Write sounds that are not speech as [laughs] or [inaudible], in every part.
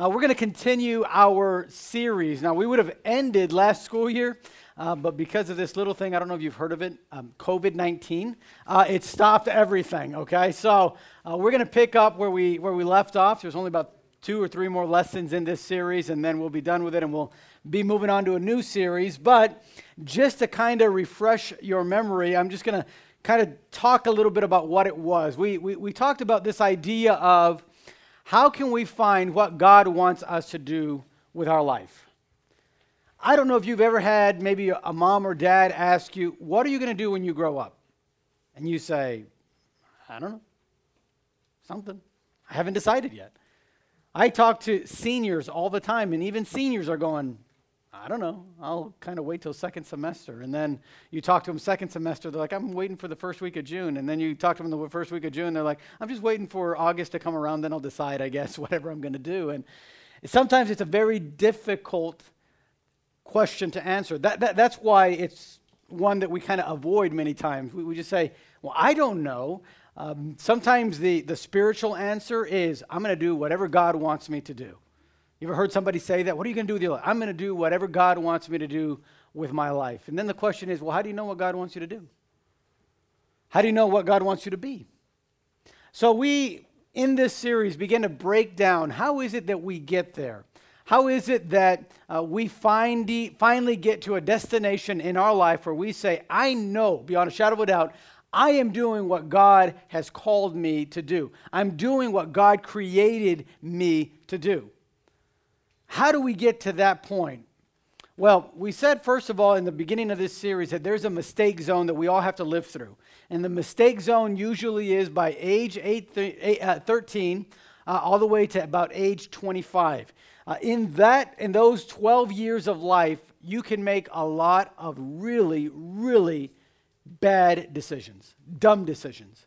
Uh, we're going to continue our series. Now, we would have ended last school year, uh, but because of this little thing, I don't know if you've heard of it, um, COVID 19, uh, it stopped everything, okay? So, uh, we're going to pick up where we, where we left off. There's only about two or three more lessons in this series, and then we'll be done with it and we'll be moving on to a new series. But just to kind of refresh your memory, I'm just going to kind of talk a little bit about what it was. We, we, we talked about this idea of how can we find what God wants us to do with our life? I don't know if you've ever had maybe a mom or dad ask you, What are you going to do when you grow up? And you say, I don't know. Something. I haven't decided yet. I talk to seniors all the time, and even seniors are going, I don't know. I'll kind of wait till second semester. And then you talk to them second semester, they're like, I'm waiting for the first week of June. And then you talk to them the first week of June, they're like, I'm just waiting for August to come around, then I'll decide, I guess, [laughs] whatever I'm going to do. And sometimes it's a very difficult question to answer. That, that, that's why it's one that we kind of avoid many times. We, we just say, Well, I don't know. Um, sometimes the, the spiritual answer is, I'm going to do whatever God wants me to do. You ever heard somebody say that? What are you going to do with your life? I'm going to do whatever God wants me to do with my life. And then the question is, well, how do you know what God wants you to do? How do you know what God wants you to be? So we, in this series, begin to break down how is it that we get there? How is it that uh, we find finally get to a destination in our life where we say, I know beyond a shadow of a doubt, I am doing what God has called me to do. I'm doing what God created me to do. How do we get to that point? Well, we said, first of all, in the beginning of this series, that there's a mistake zone that we all have to live through. And the mistake zone usually is by age eight, eight, uh, 13 uh, all the way to about age 25. Uh, in that, in those 12 years of life, you can make a lot of really, really bad decisions, dumb decisions.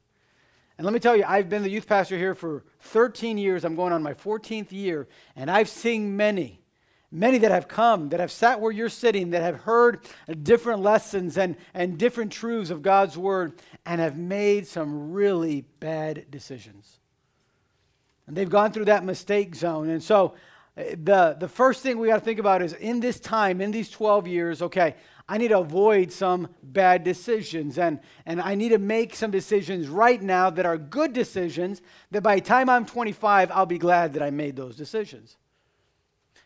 And let me tell you, I've been the youth pastor here for 13 years. I'm going on my 14th year, and I've seen many, many that have come, that have sat where you're sitting, that have heard different lessons and, and different truths of God's word, and have made some really bad decisions. And they've gone through that mistake zone. And so, eh, the, the first thing we got to think about is in this time, in these 12 years, okay, I need to avoid some bad decisions. And, and I need to make some decisions right now that are good decisions, that by the time I'm 25, I'll be glad that I made those decisions.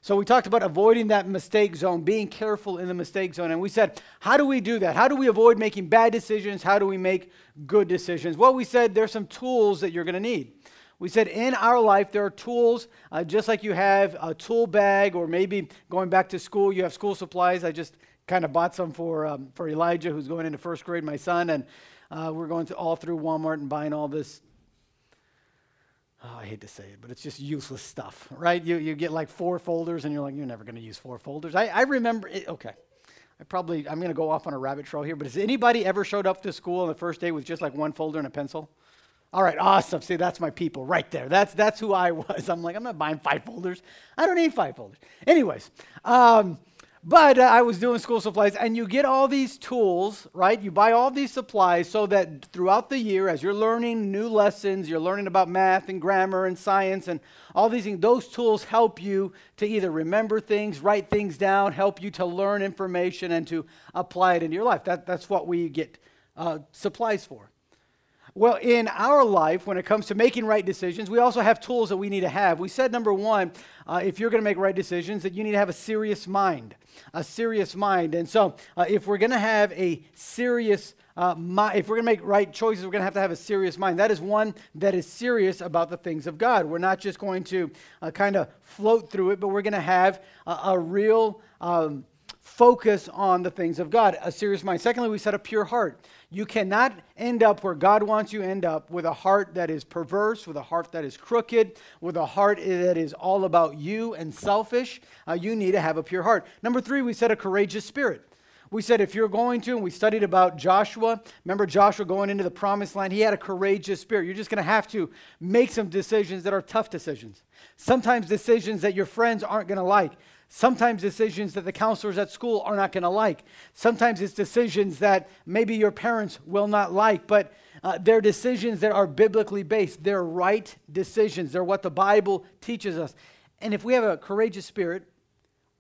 So we talked about avoiding that mistake zone, being careful in the mistake zone. And we said, how do we do that? How do we avoid making bad decisions? How do we make good decisions? Well, we said there's some tools that you're going to need. We said in our life, there are tools, uh, just like you have a tool bag, or maybe going back to school, you have school supplies. I just kind of bought some for, um, for Elijah, who's going into first grade, my son, and uh, we're going to all through Walmart and buying all this. Oh, I hate to say it, but it's just useless stuff, right? You, you get like four folders, and you're like, you're never going to use four folders. I, I remember, it, okay, I probably, I'm going to go off on a rabbit trail here, but has anybody ever showed up to school on the first day with just like one folder and a pencil? All right, awesome. See, that's my people right there. That's, that's who I [laughs] was. I'm like, I'm not buying five folders. I don't need five folders. Anyways, um, but uh, I was doing school supplies, and you get all these tools, right? You buy all these supplies so that throughout the year, as you're learning new lessons, you're learning about math and grammar and science and all these things, those tools help you to either remember things, write things down, help you to learn information and to apply it into your life. That, that's what we get uh, supplies for. Well, in our life, when it comes to making right decisions, we also have tools that we need to have. We said, number one, uh, if you're going to make right decisions, that you need to have a serious mind. A serious mind. And so, uh, if we're going to have a serious uh, mi- if we're going to make right choices, we're going to have to have a serious mind. That is one that is serious about the things of God. We're not just going to uh, kind of float through it, but we're going to have a, a real um, focus on the things of God, a serious mind. Secondly, we said a pure heart. You cannot end up where God wants you to end up with a heart that is perverse, with a heart that is crooked, with a heart that is all about you and selfish. Uh, you need to have a pure heart. Number three, we said a courageous spirit. We said if you're going to, and we studied about Joshua, remember Joshua going into the promised land, he had a courageous spirit. You're just going to have to make some decisions that are tough decisions. Sometimes decisions that your friends aren't going to like. Sometimes decisions that the counselors at school are not going to like. Sometimes it's decisions that maybe your parents will not like, but uh, they're decisions that are biblically based. They're right decisions. They're what the Bible teaches us. And if we have a courageous spirit,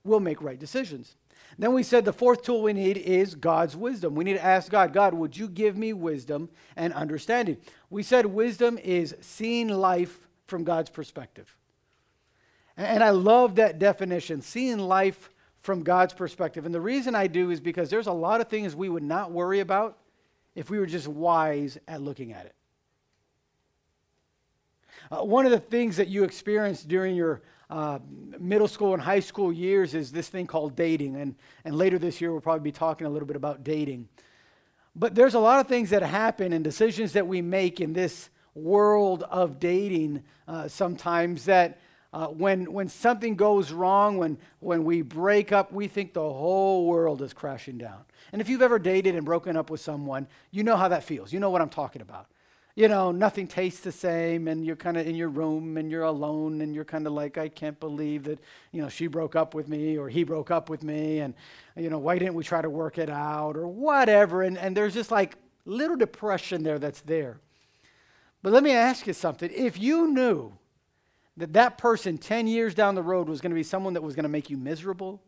we'll make right decisions. Then we said the fourth tool we need is God's wisdom. We need to ask God, God, would you give me wisdom and understanding? We said wisdom is seeing life from God's perspective. And I love that definition, seeing life from God's perspective. And the reason I do is because there's a lot of things we would not worry about if we were just wise at looking at it. Uh, one of the things that you experienced during your uh, middle school and high school years is this thing called dating. And, and later this year, we'll probably be talking a little bit about dating. But there's a lot of things that happen and decisions that we make in this world of dating uh, sometimes that uh, when, when something goes wrong, when, when we break up, we think the whole world is crashing down. And if you've ever dated and broken up with someone, you know how that feels. You know what I'm talking about you know, nothing tastes the same, and you're kind of in your room and you're alone, and you're kind of like, I can't believe that, you know, she broke up with me or he broke up with me, and, you know, why didn't we try to work it out or whatever? And, and there's just like little depression there that's there. But let me ask you something. If you knew that that person 10 years down the road was going to be someone that was going to make you miserable,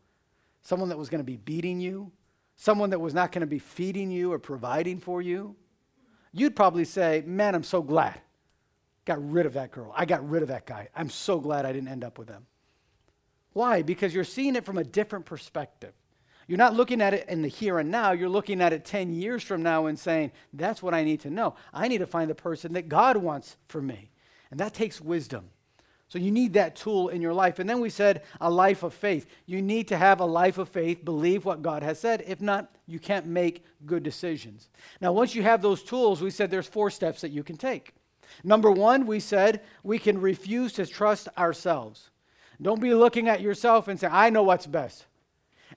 someone that was going to be beating you, someone that was not going to be feeding you or providing for you, you'd probably say, Man, I'm so glad. Got rid of that girl. I got rid of that guy. I'm so glad I didn't end up with them. Why? Because you're seeing it from a different perspective. You're not looking at it in the here and now. You're looking at it 10 years from now and saying, That's what I need to know. I need to find the person that God wants for me. And that takes wisdom. So you need that tool in your life. And then we said a life of faith. You need to have a life of faith, believe what God has said. If not, you can't make good decisions. Now, once you have those tools, we said there's four steps that you can take. Number one, we said we can refuse to trust ourselves. Don't be looking at yourself and say, I know what's best.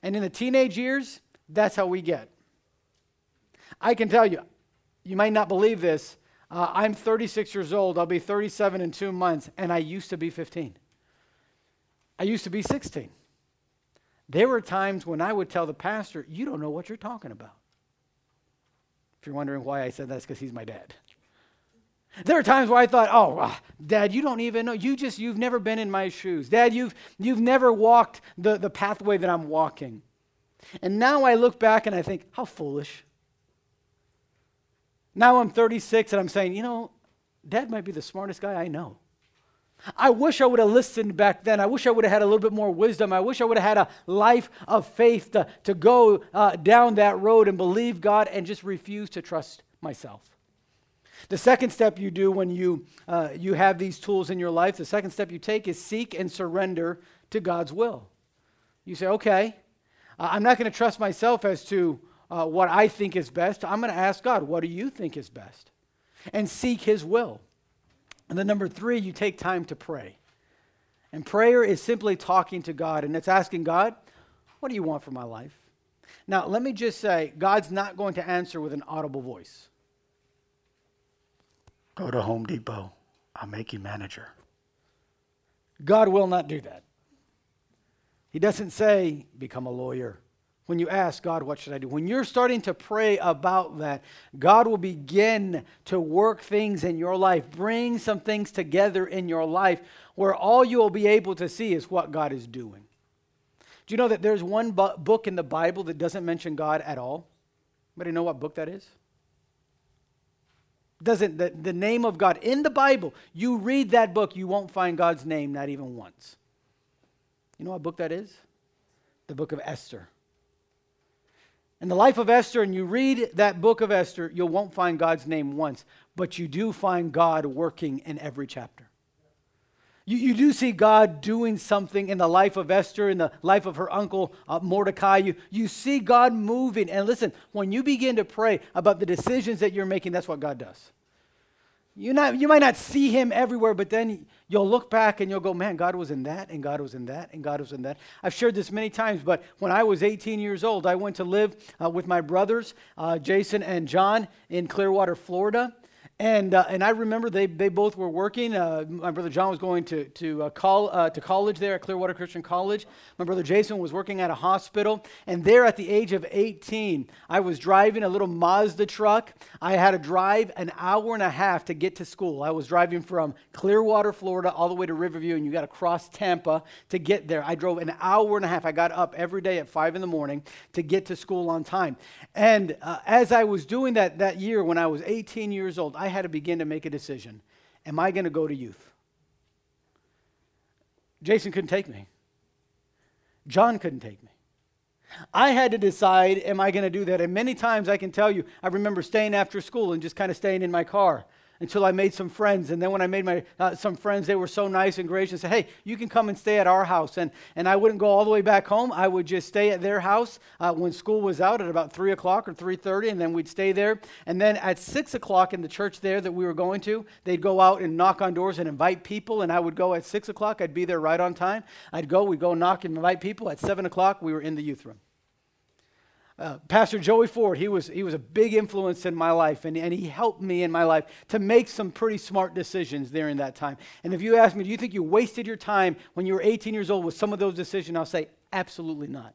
And in the teenage years, that's how we get. I can tell you, you might not believe this, uh, I'm 36 years old. I'll be 37 in two months, and I used to be 15. I used to be 16. There were times when I would tell the pastor, You don't know what you're talking about. If you're wondering why I said that, it's because he's my dad. There are times where I thought, oh, uh, Dad, you don't even know. You just, you've never been in my shoes. Dad, you've, you've never walked the, the pathway that I'm walking. And now I look back and I think, how foolish. Now I'm 36 and I'm saying, you know, dad might be the smartest guy I know. I wish I would have listened back then. I wish I would have had a little bit more wisdom. I wish I would have had a life of faith to, to go uh, down that road and believe God and just refuse to trust myself. The second step you do when you, uh, you have these tools in your life, the second step you take is seek and surrender to God's will. You say, okay, I'm not going to trust myself as to uh, what I think is best. I'm going to ask God, what do you think is best? And seek His will. And then, number three, you take time to pray. And prayer is simply talking to God, and it's asking God, what do you want for my life? Now, let me just say, God's not going to answer with an audible voice. Go to Home Depot. I'll make you manager. God will not do that. He doesn't say, become a lawyer when you ask God, what should I do? When you're starting to pray about that, God will begin to work things in your life, bring some things together in your life where all you will be able to see is what God is doing. Do you know that there's one bu- book in the Bible that doesn't mention God at all? Anybody know what book that is? Doesn't the, the name of God in the Bible, you read that book, you won't find God's name not even once. You know what book that is? The book of Esther. In the life of Esther, and you read that book of Esther, you won't find God's name once, but you do find God working in every chapter. You, you do see God doing something in the life of Esther, in the life of her uncle uh, Mordecai. You, you see God moving. And listen, when you begin to pray about the decisions that you're making, that's what God does. You, not, you might not see him everywhere, but then you'll look back and you'll go, man, God was in that, and God was in that, and God was in that. I've shared this many times, but when I was 18 years old, I went to live uh, with my brothers, uh, Jason and John, in Clearwater, Florida. And, uh, and I remember they, they both were working. Uh, my brother John was going to, to, uh, call, uh, to college there at Clearwater Christian College. My brother Jason was working at a hospital. And there at the age of 18, I was driving a little Mazda truck. I had to drive an hour and a half to get to school. I was driving from Clearwater, Florida, all the way to Riverview, and you got to cross Tampa to get there. I drove an hour and a half. I got up every day at 5 in the morning to get to school on time. And uh, as I was doing that that year when I was 18 years old, I had to begin to make a decision. Am I going to go to youth? Jason couldn't take me. John couldn't take me. I had to decide, am I going to do that? And many times I can tell you, I remember staying after school and just kind of staying in my car until I made some friends. And then when I made my, uh, some friends, they were so nice and gracious said, hey, you can come and stay at our house. And, and I wouldn't go all the way back home. I would just stay at their house uh, when school was out at about 3 o'clock or 3.30, and then we'd stay there. And then at 6 o'clock in the church there that we were going to, they'd go out and knock on doors and invite people. And I would go at 6 o'clock. I'd be there right on time. I'd go, we'd go knock and invite people. At 7 o'clock, we were in the youth room. Uh, Pastor Joey Ford, he was, he was a big influence in my life, and, and he helped me in my life to make some pretty smart decisions during that time. And if you ask me, do you think you wasted your time when you were 18 years old with some of those decisions? I'll say, absolutely not.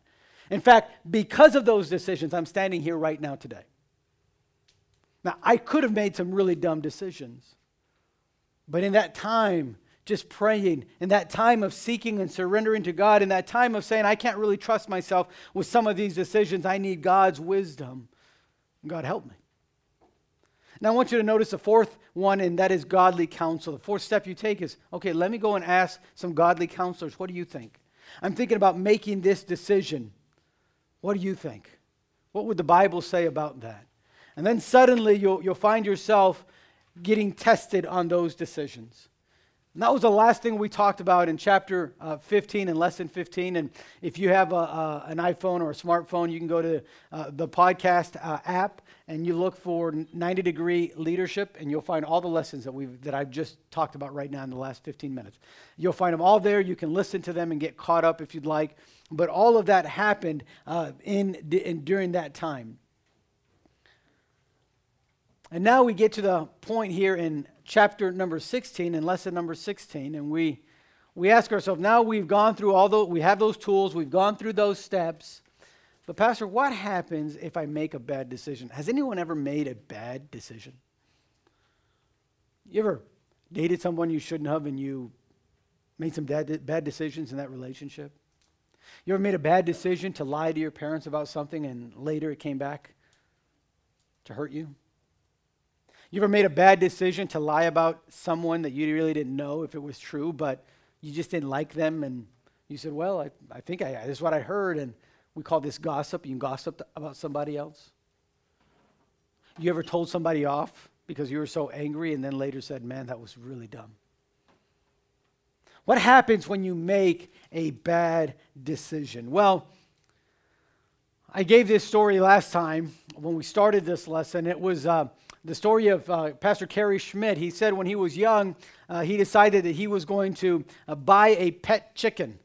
In fact, because of those decisions, I'm standing here right now today. Now, I could have made some really dumb decisions, but in that time, just praying, in that time of seeking and surrendering to God, in that time of saying, I can't really trust myself with some of these decisions, I need God's wisdom. God help me. Now, I want you to notice the fourth one, and that is godly counsel. The fourth step you take is okay, let me go and ask some godly counselors. What do you think? I'm thinking about making this decision. What do you think? What would the Bible say about that? And then suddenly you'll, you'll find yourself getting tested on those decisions. And that was the last thing we talked about in chapter uh, 15 and lesson 15. And if you have a, a, an iPhone or a smartphone, you can go to uh, the podcast uh, app and you look for 90 degree leadership, and you'll find all the lessons that we've that I've just talked about right now in the last 15 minutes. You'll find them all there. You can listen to them and get caught up if you'd like. But all of that happened uh, in, in during that time. And now we get to the point here in chapter number 16 and lesson number 16, and we, we ask ourselves now we've gone through all those, we have those tools, we've gone through those steps. But, Pastor, what happens if I make a bad decision? Has anyone ever made a bad decision? You ever dated someone you shouldn't have and you made some bad, bad decisions in that relationship? You ever made a bad decision to lie to your parents about something and later it came back to hurt you? You ever made a bad decision to lie about someone that you really didn't know if it was true, but you just didn't like them and you said, Well, I, I think I, this is what I heard, and we call this gossip. You gossiped about somebody else. You ever told somebody off because you were so angry and then later said, Man, that was really dumb? What happens when you make a bad decision? Well, I gave this story last time when we started this lesson. It was. Uh, the story of uh, Pastor Kerry Schmidt. He said when he was young, uh, he decided that he was going to uh, buy a pet chicken.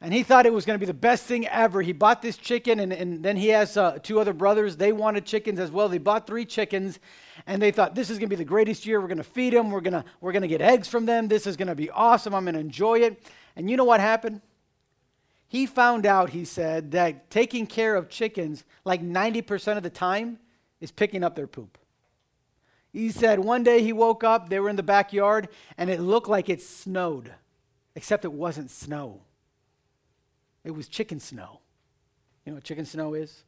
And he thought it was going to be the best thing ever. He bought this chicken, and, and then he has uh, two other brothers. They wanted chickens as well. They bought three chickens, and they thought, this is going to be the greatest year. We're going to feed them. We're going we're going to get eggs from them. This is going to be awesome. I'm going to enjoy it. And you know what happened? He found out, he said, that taking care of chickens, like 90% of the time, is picking up their poop. He said one day he woke up, they were in the backyard, and it looked like it snowed, except it wasn't snow. It was chicken snow. You know what chicken snow is?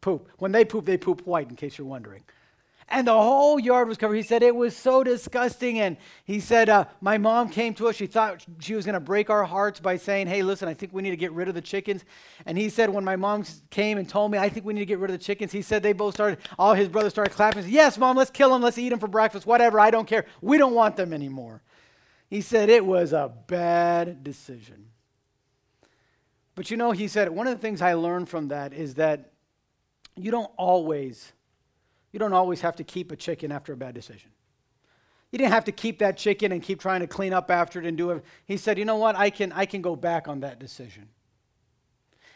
Poop. When they poop, they poop white, in case you're wondering and the whole yard was covered. He said it was so disgusting. And he said, uh, My mom came to us. She thought she was going to break our hearts by saying, Hey, listen, I think we need to get rid of the chickens. And he said, When my mom came and told me, I think we need to get rid of the chickens, he said they both started, all his brothers started clapping. Said, yes, mom, let's kill them. Let's eat them for breakfast. Whatever. I don't care. We don't want them anymore. He said it was a bad decision. But you know, he said, one of the things I learned from that is that you don't always you don't always have to keep a chicken after a bad decision. You didn't have to keep that chicken and keep trying to clean up after it and do it. He said, you know what? I can, I can go back on that decision.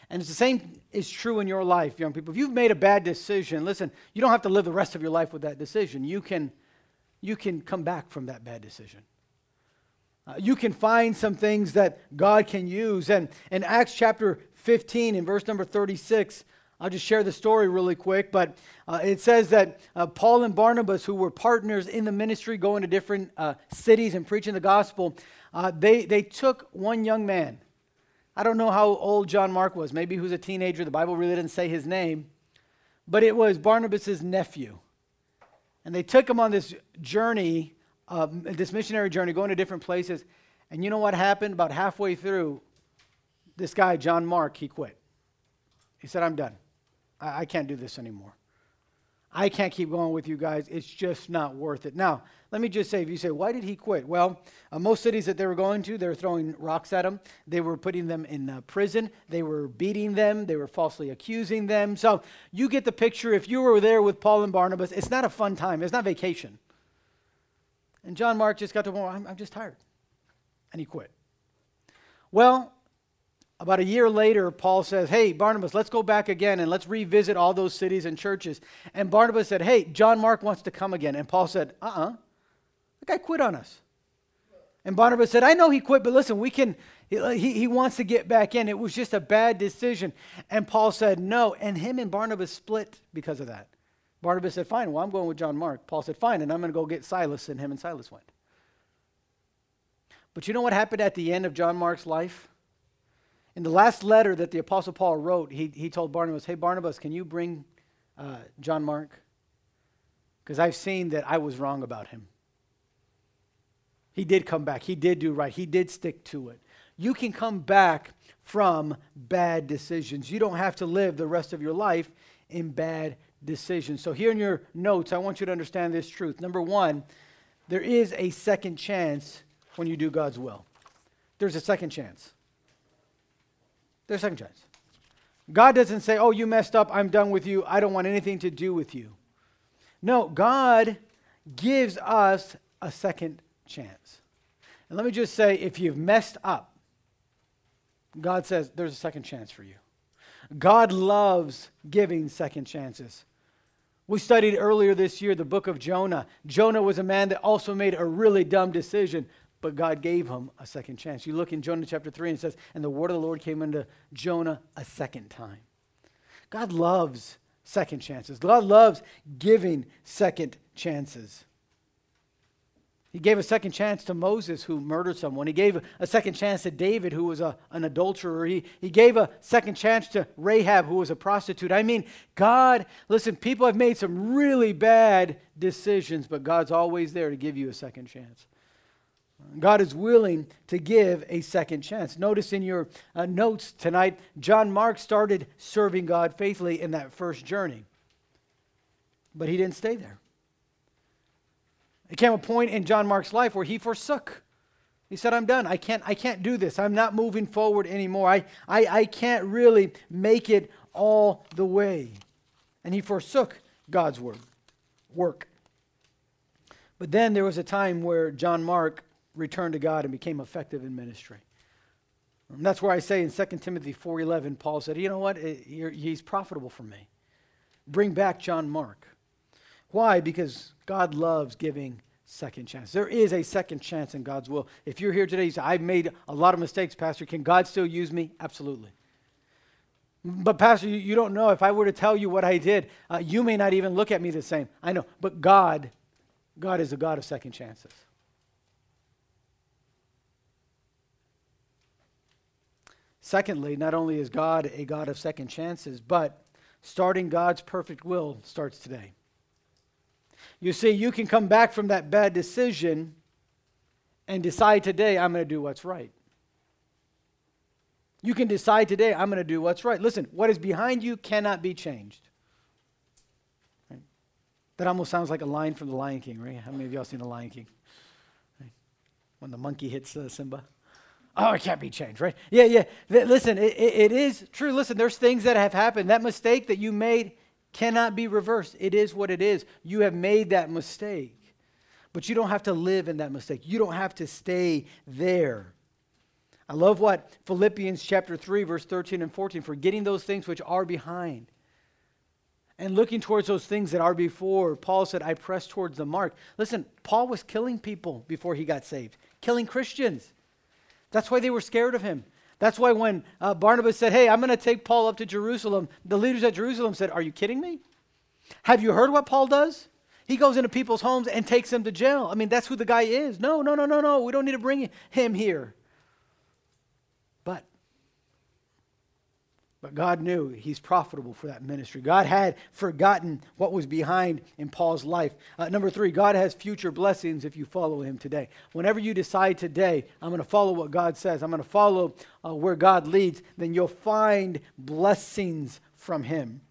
And it's the same is true in your life, young people. If you've made a bad decision, listen, you don't have to live the rest of your life with that decision. You can you can come back from that bad decision. Uh, you can find some things that God can use. And in Acts chapter 15, in verse number 36, I'll just share the story really quick, but uh, it says that uh, Paul and Barnabas, who were partners in the ministry, going to different uh, cities and preaching the gospel, uh, they, they took one young man. I don't know how old John Mark was. Maybe he was a teenager. The Bible really didn't say his name, but it was Barnabas' nephew. And they took him on this journey, um, this missionary journey, going to different places. And you know what happened? About halfway through, this guy, John Mark, he quit. He said, I'm done. I, I can't do this anymore. I can't keep going with you guys. It's just not worth it. Now, let me just say, if you say, why did he quit? Well, uh, most cities that they were going to, they were throwing rocks at him. They were putting them in uh, prison. They were beating them. They were falsely accusing them. So you get the picture. If you were there with Paul and Barnabas, it's not a fun time. It's not vacation. And John Mark just got to, well, I'm, I'm just tired. And he quit. Well, about a year later, Paul says, Hey, Barnabas, let's go back again and let's revisit all those cities and churches. And Barnabas said, Hey, John Mark wants to come again. And Paul said, Uh uh-uh. uh the guy quit on us. And Barnabas said, I know he quit, but listen, we can, he, he wants to get back in. It was just a bad decision. And Paul said, No. And him and Barnabas split because of that. Barnabas said, Fine, well, I'm going with John Mark. Paul said, Fine, and I'm going to go get Silas. And him and Silas went. But you know what happened at the end of John Mark's life? In the last letter that the Apostle Paul wrote, he, he told Barnabas, Hey, Barnabas, can you bring uh, John Mark? Because I've seen that I was wrong about him. He did come back. He did do right. He did stick to it. You can come back from bad decisions. You don't have to live the rest of your life in bad decisions. So, here in your notes, I want you to understand this truth. Number one, there is a second chance when you do God's will. There's a second chance. There's second chance. God doesn't say, Oh, you messed up. I'm done with you. I don't want anything to do with you. No, God gives us a second chance. And let me just say if you've messed up, God says there's a second chance for you. God loves giving second chances. We studied earlier this year the book of Jonah. Jonah was a man that also made a really dumb decision, but God gave him a second chance. You look in Jonah chapter 3 and it says, And the word of the Lord came unto Jonah a second time. God loves second chances. God loves giving second chances. He gave a second chance to Moses, who murdered someone. He gave a second chance to David, who was a, an adulterer. He, he gave a second chance to Rahab, who was a prostitute. I mean, God, listen, people have made some really bad decisions, but God's always there to give you a second chance. God is willing to give a second chance. Notice in your uh, notes tonight, John Mark started serving God faithfully in that first journey, but he didn't stay there. It came a point in John Mark's life where he forsook. He said, I'm done. I can't, I can't do this. I'm not moving forward anymore. I, I, I can't really make it all the way. And he forsook God's word, work. But then there was a time where John Mark returned to God and became effective in ministry. And that's where I say in 2 Timothy 4.11, Paul said, you know what? He's profitable for me. Bring back John Mark. Why? Because God loves giving second chance. There is a second chance in God's will. If you're here today, you say, I've made a lot of mistakes, Pastor. Can God still use me? Absolutely. But, Pastor, you, you don't know. If I were to tell you what I did, uh, you may not even look at me the same. I know. But God, God is a God of second chances. Secondly, not only is God a God of second chances, but starting God's perfect will starts today. You see, you can come back from that bad decision and decide today, I'm going to do what's right. You can decide today, I'm going to do what's right. Listen, what is behind you cannot be changed. That almost sounds like a line from The Lion King, right? How many of y'all seen The Lion King? When the monkey hits uh, Simba. Oh, it can't be changed, right? Yeah, yeah. Listen, it, it, is true. Listen, there's things that have happened. That mistake that you made, cannot be reversed. It is what it is. You have made that mistake. But you don't have to live in that mistake. You don't have to stay there. I love what Philippians chapter 3 verse 13 and 14 forgetting those things which are behind and looking towards those things that are before. Paul said, I press towards the mark. Listen, Paul was killing people before he got saved, killing Christians. That's why they were scared of him. That's why when uh, Barnabas said, Hey, I'm going to take Paul up to Jerusalem, the leaders at Jerusalem said, Are you kidding me? Have you heard what Paul does? He goes into people's homes and takes them to jail. I mean, that's who the guy is. No, no, no, no, no. We don't need to bring him here. But but God knew he's profitable for that ministry. God had forgotten what was behind in Paul's life. Uh, number three, God has future blessings if you follow him today. Whenever you decide today, I'm going to follow what God says, I'm going to follow uh, where God leads, then you'll find blessings from him.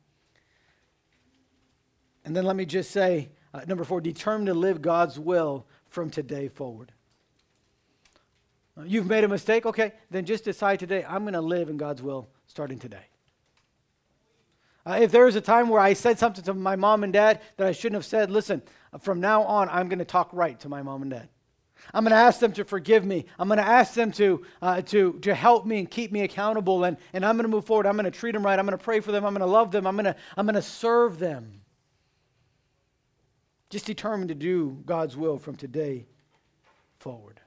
And then let me just say, uh, number four, determine to live God's will from today forward. Uh, you've made a mistake? Okay, then just decide today, I'm going to live in God's will starting today. Uh, if there is a time where I said something to my mom and dad that I shouldn't have said, listen, from now on, I'm going to talk right to my mom and dad. I'm going to ask them to forgive me. I'm going to ask them to, uh, to, to help me and keep me accountable. And, and I'm going to move forward. I'm going to treat them right. I'm going to pray for them. I'm going to love them. I'm going to, I'm going to serve them. Just determined to do God's will from today forward.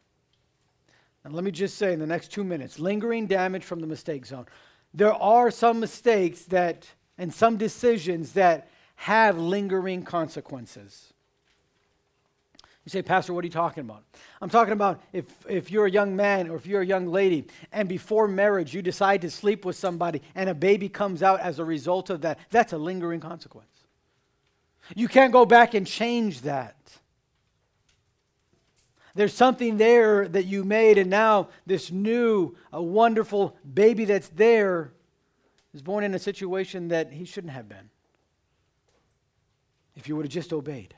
And let me just say in the next two minutes lingering damage from the mistake zone there are some mistakes that and some decisions that have lingering consequences. You say, Pastor, what are you talking about? I'm talking about if, if you're a young man or if you're a young lady and before marriage you decide to sleep with somebody and a baby comes out as a result of that, that's a lingering consequence. You can't go back and change that. There's something there that you made, and now this new, a wonderful baby that's there is born in a situation that he shouldn't have been. If you would have just obeyed.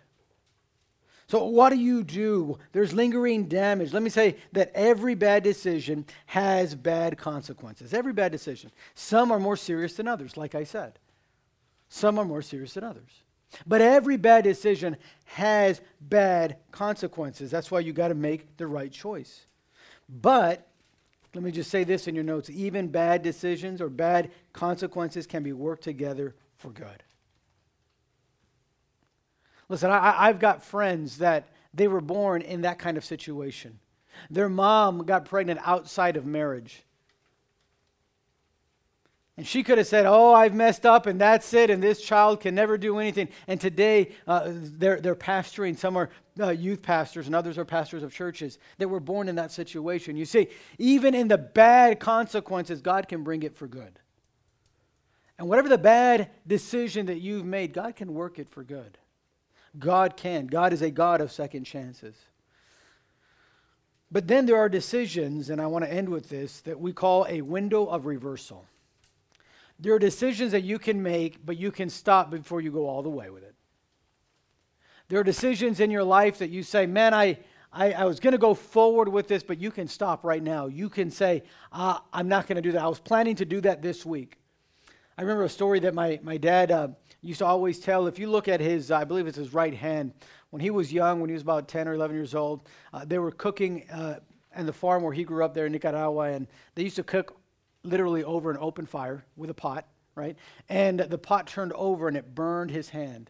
So, what do you do? There's lingering damage. Let me say that every bad decision has bad consequences. Every bad decision. Some are more serious than others, like I said. Some are more serious than others. But every bad decision has bad consequences. That's why you got to make the right choice. But let me just say this in your notes even bad decisions or bad consequences can be worked together for good. Listen, I, have got friends that they were born in that kind of situation. Their mom got pregnant outside of marriage. And she could have said, Oh, I've messed up and that's it, and this child can never do anything. And today, uh, they're, they're pastoring. Some are uh, youth pastors, and others are pastors of churches that were born in that situation. You see, even in the bad consequences, God can bring it for good. And whatever the bad decision that you've made, God can work it for good. God can. God is a God of second chances. But then there are decisions, and I want to end with this, that we call a window of reversal. There are decisions that you can make, but you can stop before you go all the way with it. There are decisions in your life that you say, man, I, I, I was going to go forward with this, but you can stop right now. You can say, uh, I'm not going to do that. I was planning to do that this week. I remember a story that my, my dad uh, used to always tell. If you look at his, I believe it's his right hand, when he was young, when he was about 10 or 11 years old, uh, they were cooking uh, in the farm where he grew up there in Nicaragua, and they used to cook literally over an open fire with a pot, right? And the pot turned over and it burned his hand.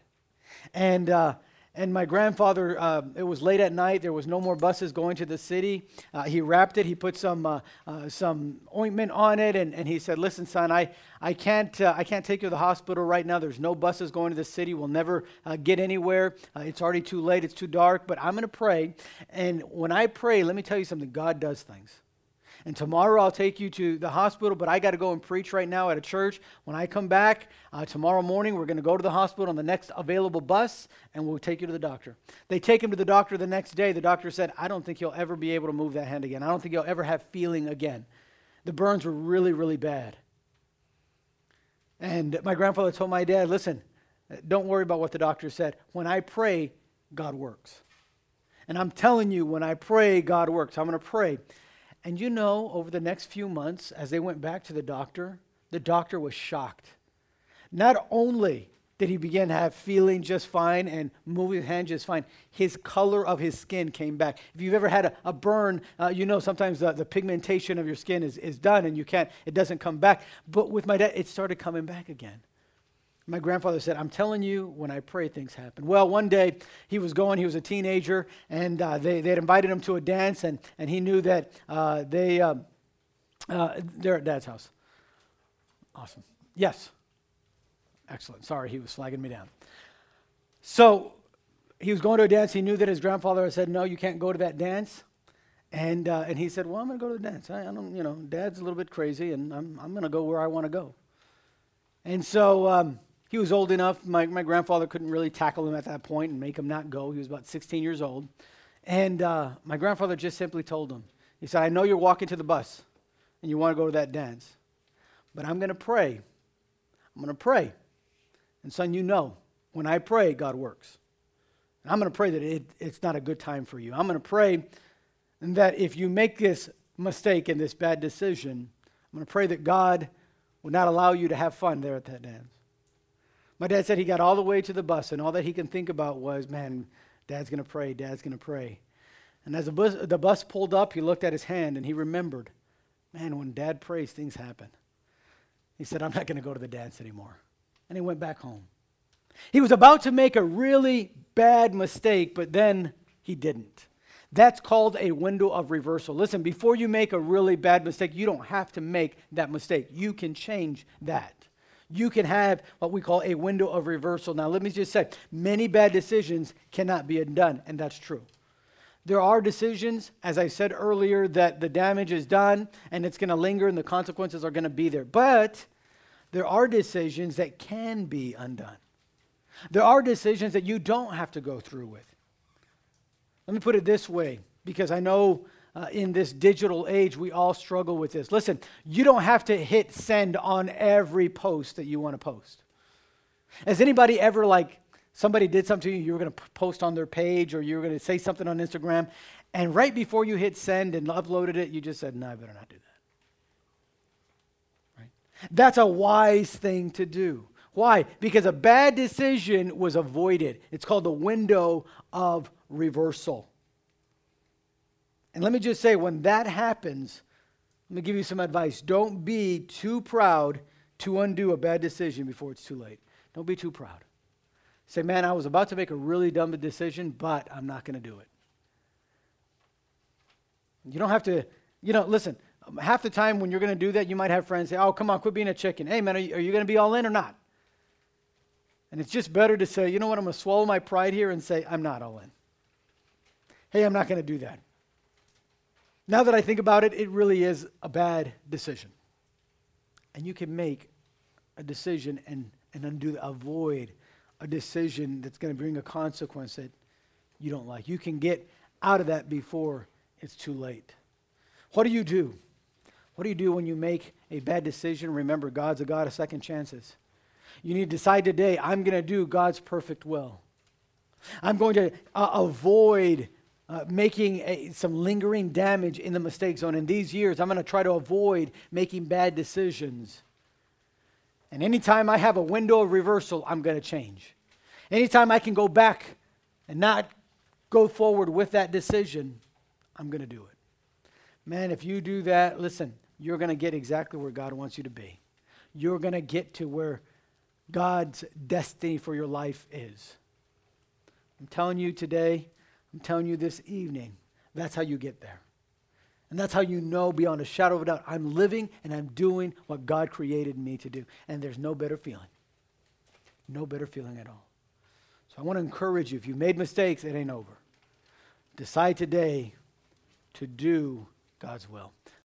And, uh, and my grandfather, uh, it was late at night. There was no more buses going to the city. Uh, he wrapped it. He put some, uh, uh, some ointment on it. And, and he said, listen, son, I, I, can't, uh, I can't take you to the hospital right now. There's no buses going to the city. We'll never get anywhere. it's already too late. It's too dark. But I'm going to pray. And when I pray, let me tell you something God does things. And tomorrow I'll take you to the hospital, but I got to go and preach right now at a church. When I come back uh, tomorrow morning, we're going to go to the hospital on the next available bus, and we'll take you to the doctor. They take him to the doctor the next day. The doctor said, I don't think he'll ever be able to move that hand again. I don't think he'll ever have feeling again. The burns were really, really bad. And my grandfather told my dad, listen, don't worry about what the doctor said. When I pray, God works. And I'm telling you, when I pray, God works. I'm going to pray. And you know, over the next few months, as they went back to the doctor, the doctor was shocked. Not only did he begin to have feeling just fine and moving his hand just fine, his color of his skin came back. If you've ever had a, a burn, uh, you know sometimes the, the pigmentation of your skin is, is done and you can't, it doesn't come back. But with my dad, it started coming back again. My grandfather said, I'm telling you, when I pray, things happen. Well, one day he was going, he was a teenager, and uh, they, they had invited him to a dance, and, and he knew that uh, they, uh, uh, they're at dad's house. Awesome. Yes. Excellent. Sorry, he was flagging me down. So he was going to a dance. He knew that his grandfather had said, No, you can't go to that dance. And, uh, and he said, Well, I'm going to go to the dance. I, I, don't, you know, dad's a little bit crazy, and I'm, I'm going to go where I want to go. And so um, he was old enough. My, my grandfather couldn't really tackle him at that point and make him not go. He was about 16 years old. And uh, my grandfather just simply told him, He said, I know you're walking to the bus and you want to go to that dance, but I'm going to pray. I'm going to pray. And son, you know, when I pray, God works. And I'm going to pray that it, it's not a good time for you. I'm going to pray that if you make this mistake and this bad decision, I'm going to pray that God will not allow you to have fun there at that dance. My dad said he got all the way to the bus, and all that he can think about was, man, dad's going to pray, dad's going to pray. And as the bus, the bus pulled up, he looked at his hand and he remembered, man, when dad prays, things happen. He said, I'm not going to go to the dance anymore. And he went back home. He was about to make a really bad mistake, but then he didn't. That's called a window of reversal. Listen, before you make a really bad mistake, you don't have to make that mistake. You can change that. You can have what we call a window of reversal. Now, let me just say many bad decisions cannot be undone, and that's true. There are decisions, as I said earlier, that the damage is done and it's going to linger and the consequences are going to be there. But there are decisions that can be undone. There are decisions that you don't have to go through with. Let me put it this way, because I know uh, in this digital age we all struggle with this. Listen, you don't have to hit send on every post that you want to post. Has anybody ever, like, somebody did something to you, you were going to post on their page or you were going to say something on Instagram, and right before you hit send and uploaded it, you just said, no, I better not do that. Right? That's a wise thing to do. Why? Because a bad decision was avoided. It's called the window of reversal. And let me just say, when that happens, let me give you some advice. Don't be too proud to undo a bad decision before it's too late. Don't be too proud. Say, man, I was about to make a really dumb decision, but I'm not going to do it. You don't have to, you know, listen, um, half the time when you're going to do that, you might have friends say, oh, come on, quit being a chicken. Hey, man, are you, are you going to be all in or not? And it's just better to say, you know what, I'm going to swallow my pride here and say, I'm not all in. Hey, I'm not going to do that. Now that I think about it, it really is a bad decision. And you can make a decision and, and undo, avoid a decision that's going to bring a consequence that you don't like. You can get out of that before it's too late. What do you do? What do you do when you make a bad decision? Remember, God's a God of second chances. You need to decide today I'm going to do God's perfect will. I'm going to uh, avoid uh, making a, some lingering damage in the mistake zone. In these years, I'm going to try to avoid making bad decisions. And anytime I have a window of reversal, I'm going to change. Anytime I can go back and not go forward with that decision, I'm going to do it. Man, if you do that, listen, you're going to get exactly where God wants you to be. You're going to get to where God's destiny for your life is. I'm telling you today, I'm telling you this evening, that's how you get there. And that's how you know beyond a shadow of a doubt I'm living and I'm doing what God created me to do. And there's no better feeling. No better feeling at all. So I want to encourage you if you've made mistakes, it ain't over. Decide today to do God's will.